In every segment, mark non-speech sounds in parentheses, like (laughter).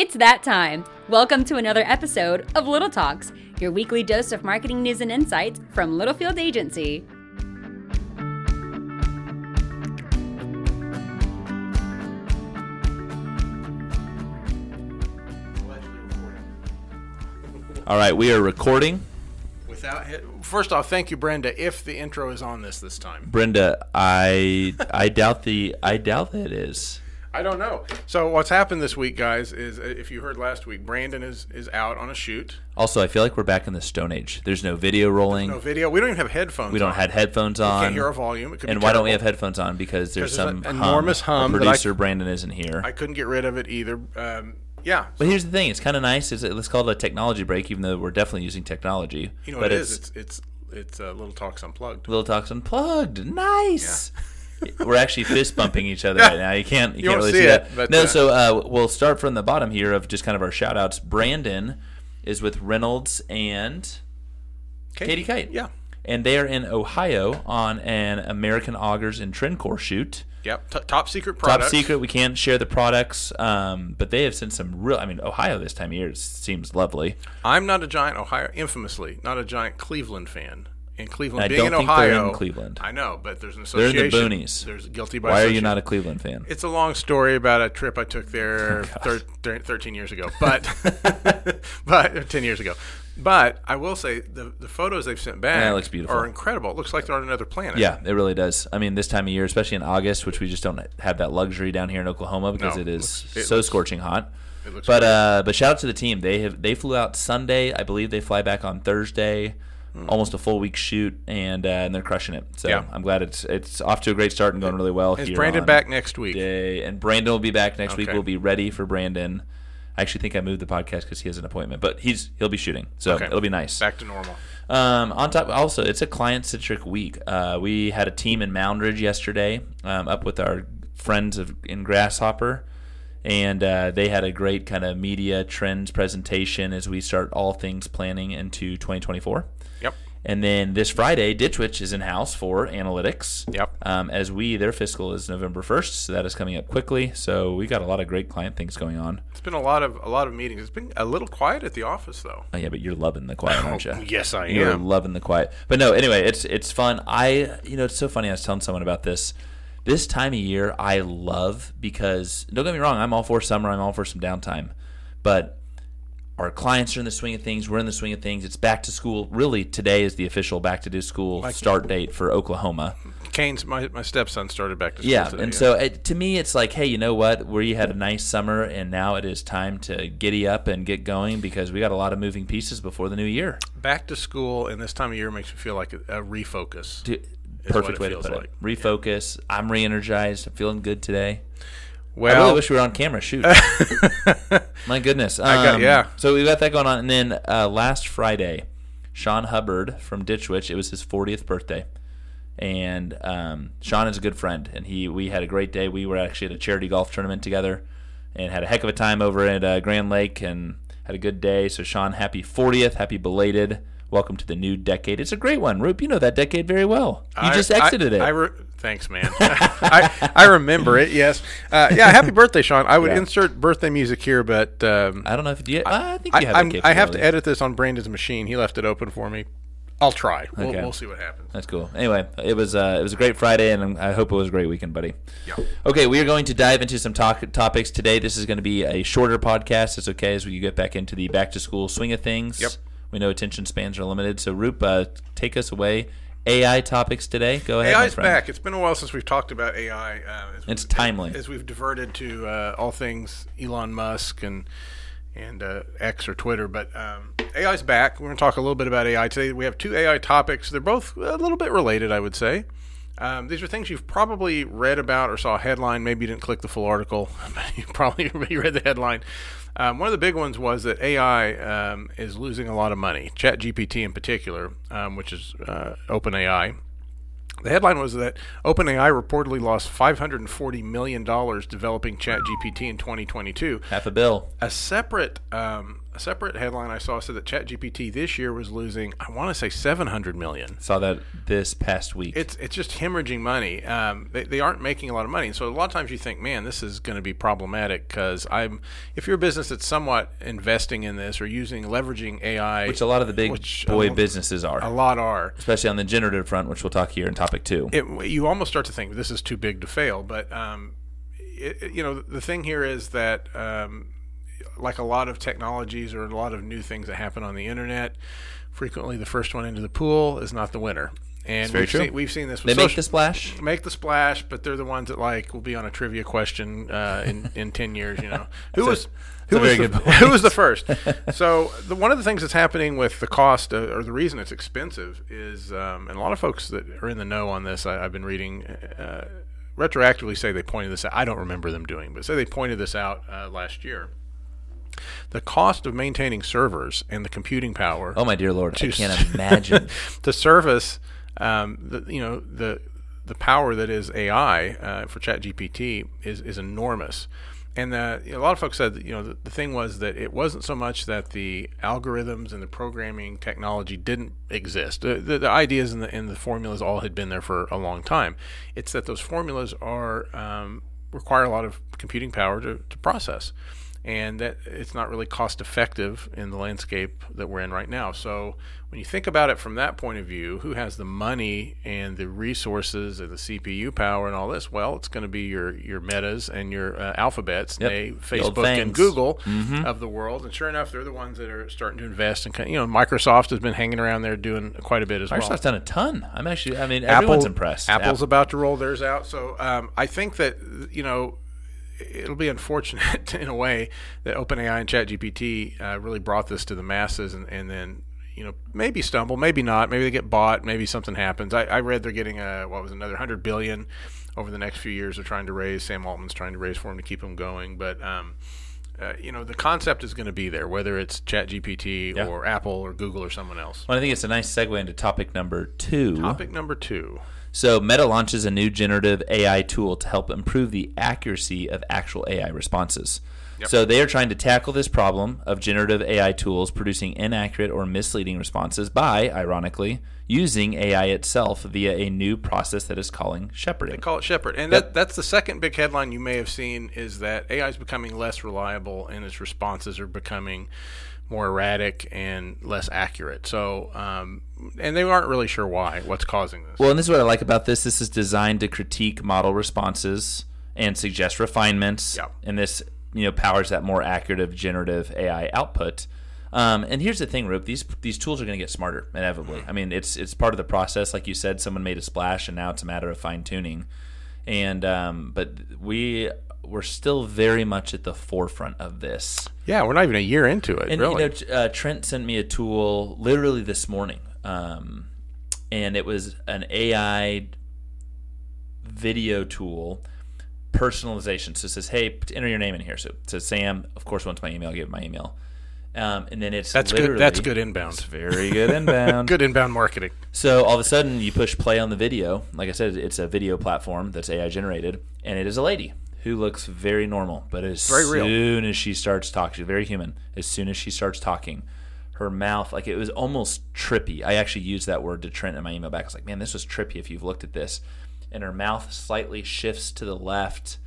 It's that time. Welcome to another episode of Little Talks, your weekly dose of marketing news and insights from Littlefield Agency. All right, we are recording. Without hit, first off, thank you, Brenda. If the intro is on this this time, Brenda, I I doubt the I doubt that it is. I don't know. So what's happened this week, guys, is uh, if you heard last week, Brandon is is out on a shoot. Also, I feel like we're back in the Stone Age. There's no video rolling. No video. We don't even have headphones. we don't on. have headphones on. Can't hear our volume. It could and be why don't we have terrible. headphones on? Because there's There's some an enormous hum that I- producer Brandon isn't here. I couldn't get rid of it either. Um, yeah, but here's the thing: it's kind of nice. Is let's call it a technology break, even though we're definitely using technology. you know but what it it's is. It's it's it's uh, little talks unplugged. Little Talks Unplugged. Nice. We're actually fist bumping each other (laughs) right now. You can't you, You can't really see see it, that. but, no, uh, so uh, we'll start from the bottom here of just kind of our shout outs. Brandon is with Reynolds and Katie Kite. Yeah. And they are in Ohio on an American Augers and Trencor shoot. Yep. T- top secret product. Top secret. We can't share the products, um, but they have sent some real. I mean, Ohio this time of year seems lovely. I'm not a giant Ohio, infamously not a giant Cleveland fan. In Cleveland, I being don't in think they're in Cleveland. I know, but there's an association. They're in the boonies. There's guilty by Why are you not a Cleveland fan? It's a long story about a trip I took there (laughs) Oh, thir- thir- 13 years ago, but (laughs) but 10 years ago. But I will say the the photos they've sent back Yeah, looks beautiful. are incredible. It looks like they're on another planet. Yeah, it really does. I mean, this time of year, especially in August, which we just don't have that luxury down here in Oklahoma because No, it it is it so looks- scorching hot. It looks But uh, but shout out to the team. They have they flew out Sunday. I believe they fly back on Thursday. Almost a full week shoot, and uh, and they're crushing it. So. Yeah. I'm glad it's it's off to a great start and going really well. Is Brandon back next week? Day. And Brandon will be back next week. We'll be ready for Brandon. I actually think I moved the podcast because he has an appointment, but he's he'll be shooting, so Okay. it'll be nice. Back to normal. Um, on top, also, it's a client centric week. Uh, we had a team in Moundridge yesterday, um, up with our friends of in Grasshopper, and uh, they had a great kind of media trends presentation as we start all things planning into 2024. And then this Friday, Ditch Witch is in house for analytics. Yep. Um, as we, their fiscal is November 1st, so that is coming up quickly. So we got a lot of great client things going on. It's been a lot of a lot of meetings. It's been a little quiet at the office though. Oh, yeah, but you're loving the quiet, aren't you? Yes, I am. You're loving the quiet. But no, anyway, it's it's fun. I you know it's so funny. I was telling someone about this. This time of year, I love because don't get me wrong. I'm all for summer. I'm all for some downtime, but our clients are in the swing of things. We're in the swing of things. It's back to school. Really, today is the official back to do school start date for Oklahoma. Kane's my, my stepson started back to school Yeah, today, and so it, to me, it's like, hey, you know what? We had a nice summer, and now it is time to giddy up and get going because we got a lot of moving pieces before the new year. back to school and this time of year makes me feel like a, a refocus. Dude, perfect way to put like. it. Refocus. I'm re-energized. I'm feeling good today. I Well, really wish we were on camera. Shoot. (laughs) My goodness. Um, got- yeah. So we got that going on, and then uh, last Friday, Sean Hubbard from Ditch Witch. It was his 40th birthday, and um, Sean is a good friend, and he we had a great day. We were actually at a charity golf tournament together, and had a heck of a time over at uh, Grand Lake, and had a good day. So Sean, happy 40th, happy belated. Welcome to the new decade. It's a great one, Roop. You know that decade very well. You I- just exited I, it. I re- thanks, man. (laughs) I, I remember it. Yes. Uh, yeah. Happy birthday, Sean. I would Yeah. insert birthday music here, but um, I don't know if you. I, think you I, have. I have to edit this on Brandon's machine. He left it open for me. I'll try. We'll, Okay. we'll see what happens. That's cool. Anyway, it was uh, it was a great Friday, and I hope it was a great weekend, buddy. Yeah. Okay, we are going to dive into some talk- topics today. This is going to be a shorter podcast. It's okay as we get back into the back to school swing of things. Yep. We know attention spans are limited, so Roop, uh, take us away. AI topics today. Go ahead. AI's back. It's been a while since we've talked about AI. Uh, It's timely. As we've diverted to uh, all things Elon Musk and and uh, X or Twitter, but um, AI's back. We're going to talk a little bit about AI today. We have two AI topics. They're both a little bit related, I would say. Um, these are things you've probably read about or saw a headline. Maybe you didn't click the full article, (laughs) but you probably (laughs) read the headline. Um, one of the big ones was that AI um, is losing a lot of money. ChatGPT in particular, um, which is uh, OpenAI. The headline was that OpenAI reportedly lost $540 million developing ChatGPT in 2022. Half a bill. A separate um, a separate headline I saw said that ChatGPT this year was losing, I want to say 700 million. Saw that this past week. It's it's just hemorrhaging money. Um, they, they aren't making a lot of money, so a lot of times you think, man, this is going to be problematic because I'm. If you're a business that's somewhat investing in this or using leveraging AI, which a lot of the big boy businesses are, a lot are, especially on the generative front, which we'll talk here in topic two. It, you almost start to think this is too big to fail, but um, it, you know the thing here is that. Um, like a lot of technologies or a lot of new things that happen on the internet, frequently the first one into the pool is not the winner. And we've, true. Seen, we've seen this. They With make the splash. make the splash, but they're the ones that like will be on a trivia question uh, in in (laughs) ten years. You know, who was (laughs) who was the, who was the first? (laughs) so the, one of the things that's happening with the cost, uh, or the reason it's expensive, is um, and a lot of folks that are in the know on this, I, I've been reading. Uh, retroactively say they pointed this out. I don't remember them doing, but say they pointed this out uh, last year. The cost of maintaining servers and the computing power Oh my dear lord, I can't imagine. (laughs) to service um, the you know the the power that is AI uh, for ChatGPT is is enormous. And uh, a lot of folks said that, you know the, the thing was that it wasn't so much that the algorithms and the programming technology didn't exist. The, the, the ideas and the, and the formulas all had been there for a long time. It's that those formulas are um, require a lot of computing power to, to process and that it's not really cost effective in the landscape that we're in right now. So when you think about it from that point of view, who has the money and the resources and the CPU power and all this? Well, it's going to be your your Metas and your uh, Alphabets, Yep. they, Facebook and. Google of the world. And sure enough, they're the ones that are starting to invest. And you know, Microsoft has been hanging around there doing quite a bit as well. Microsoft's done a ton. I'm actually, I mean, everyone's impressed. Apple's Apple- about to roll theirs out. So um, I think that you know it'll be unfortunate (laughs) in a way that OpenAI and ChatGPT uh, really brought this to the masses, and, and then you know maybe stumble, maybe not, maybe they get bought, maybe something happens. I, I read they're getting a what was another hundred billion over the next few years. They're trying to raise. Sam Altman's trying to raise for him to keep them going, but. Um, uh, you know the concept is going to be there, whether it's ChatGPT Yeah. or Apple or Google or someone else. Well, I think it's a nice segue into topic number two. Topic number two. So, Meta launches a new generative AI tool to help improve the accuracy of actual AI responses. So, they are trying to tackle this problem of generative AI tools producing inaccurate or misleading responses by, ironically, using AI itself via a new process that is calling shepherding. They call it Shepherd. And Yep. that, that's the second big headline you may have seen is that AI is becoming less reliable and its responses are becoming more erratic and less accurate. So, um, and they aren't really sure why, what's causing this. Well, and this is what I like about this. This is designed to critique model responses and suggest refinements. Yeah. And this, you know, powers that more accurate generative AI output. Um, and here's the thing, Roop. These these tools are going to get smarter inevitably. I mean, it's it's part of the process. Like you said, someone made a splash, and now it's a matter of fine tuning. And um, but we we're still very much at the forefront of this. yeah, we're not even a year into it, And really. you know, uh, Trent sent me a tool literally this morning, um, and it was an AI video tool personalization. So it says, "Hey, enter your name in here." So it says Sam. Of course, wants my email. Give it my email. Um, and then it's that's good. That's good It's inbound. very good inbound. (laughs) Good inbound marketing. So all of a sudden, you push play on the video. Like I said, it's a video platform that's AI generated, and it is a lady who looks very normal. But as Very real. soon as she starts talking, she's very human. As soon as she starts talking, her mouth, like it was almost trippy. I actually used that word to Trent in my email back. I was like, "Man, this was trippy." If you've looked at this, and her mouth slightly shifts to the left.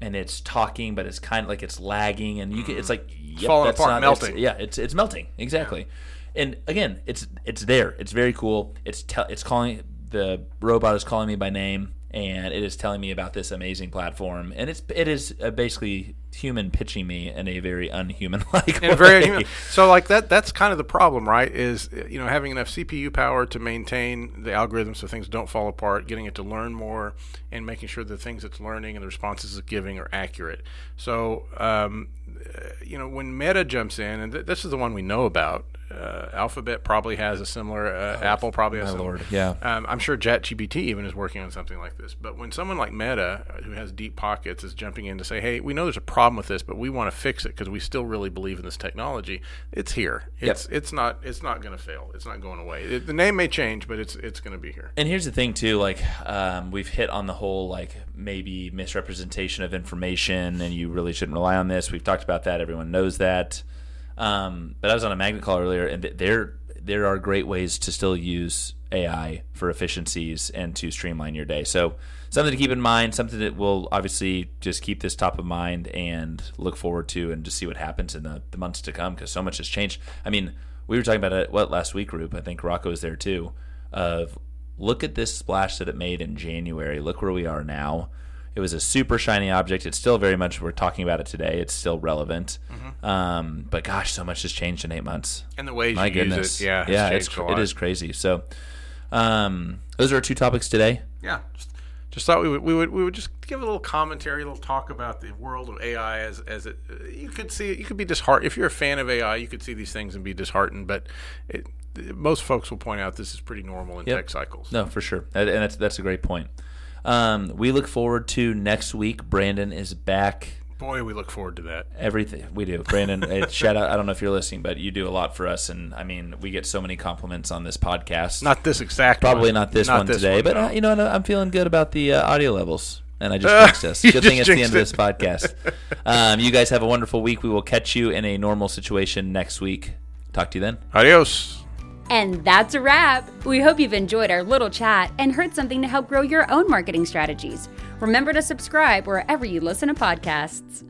And it's talking, but it's kind of like it's lagging, and you can, it's mm-hmm. like yep, falling that's apart, not- it's- melting. yeah, it's it's melting exactly. And again, it's it's there. It's very cool. It's te- it's calling the robot is calling me by name, and it is telling me about this amazing platform. And it's it is uh, basically human pitching me in a very unhuman like (laughs) and very so like that that's kind of the problem right is you know having enough cpu power to maintain the algorithm so things don't fall apart getting it to learn more and making sure the things it's learning and the responses it's giving are accurate. So um, uh, you know when meta jumps in and th- this is the one we know about uh, alphabet probably has a similar uh, apple probably has my similar. lord, yeah. um, i'm sure ChatGPT even is working on something like this but when someone like meta uh, who has deep pockets is jumping in to say hey we know there's a problem with this but we want to fix it because we still really believe in this technology it's here it's it's not it's not going to fail it's not going away it, the name may change but it's it's going to be here And here's the thing too, like um, we've hit on the whole like maybe misrepresentation of information, and you really shouldn't rely on this. We've talked about that. Everyone knows that. Um, but I was on a magnet call earlier, and there there are great ways to still use AI for efficiencies and to streamline your day. So something to keep in mind, something that will obviously just keep this top of mind and look forward to, and just see what happens in the, the months to come because so much has changed. I mean, we were talking about it what last week, Roop. I think Rocco was there too. Of look at this splash that it made in January. Look where we are now. It was a super shiny object. It's still very much we're talking about it today. It's still relevant. Mm-hmm. Um, but gosh, so much has changed in eight months. And the ways My you goodness, use it, yeah, yeah, it's it is crazy. So, um, those are our two topics today. Yeah. Just, just thought we would, we would we would just give a little commentary, a little talk about the world of AI as as it. You could see you could be disheartened if you're a fan of AI. You could see these things and be disheartened, but it, most folks will point out this is pretty normal in Yep. tech cycles. No, for sure, and that's that's a great point. Um, we look forward to next week. Brandon is back. Boy, we look forward to that. Everything we do, Brandon. (laughs) eh, shout out! I don't know if you're listening, but you do a lot for us, and I mean, we get so many compliments on this podcast. Not this exact. Probably one. not this one today, but no. uh, you know, I'm feeling good about the uh, audio levels, and I just (laughs) Uh, jinxed us. Good thing it's the end of this podcast. (laughs) Um, you guys have a wonderful week. We will catch you in a normal situation next week. Talk to you then. Adios. And that's a wrap. We hope you've enjoyed our little chat and heard something to help grow your own marketing strategies. Remember to subscribe wherever you listen to podcasts.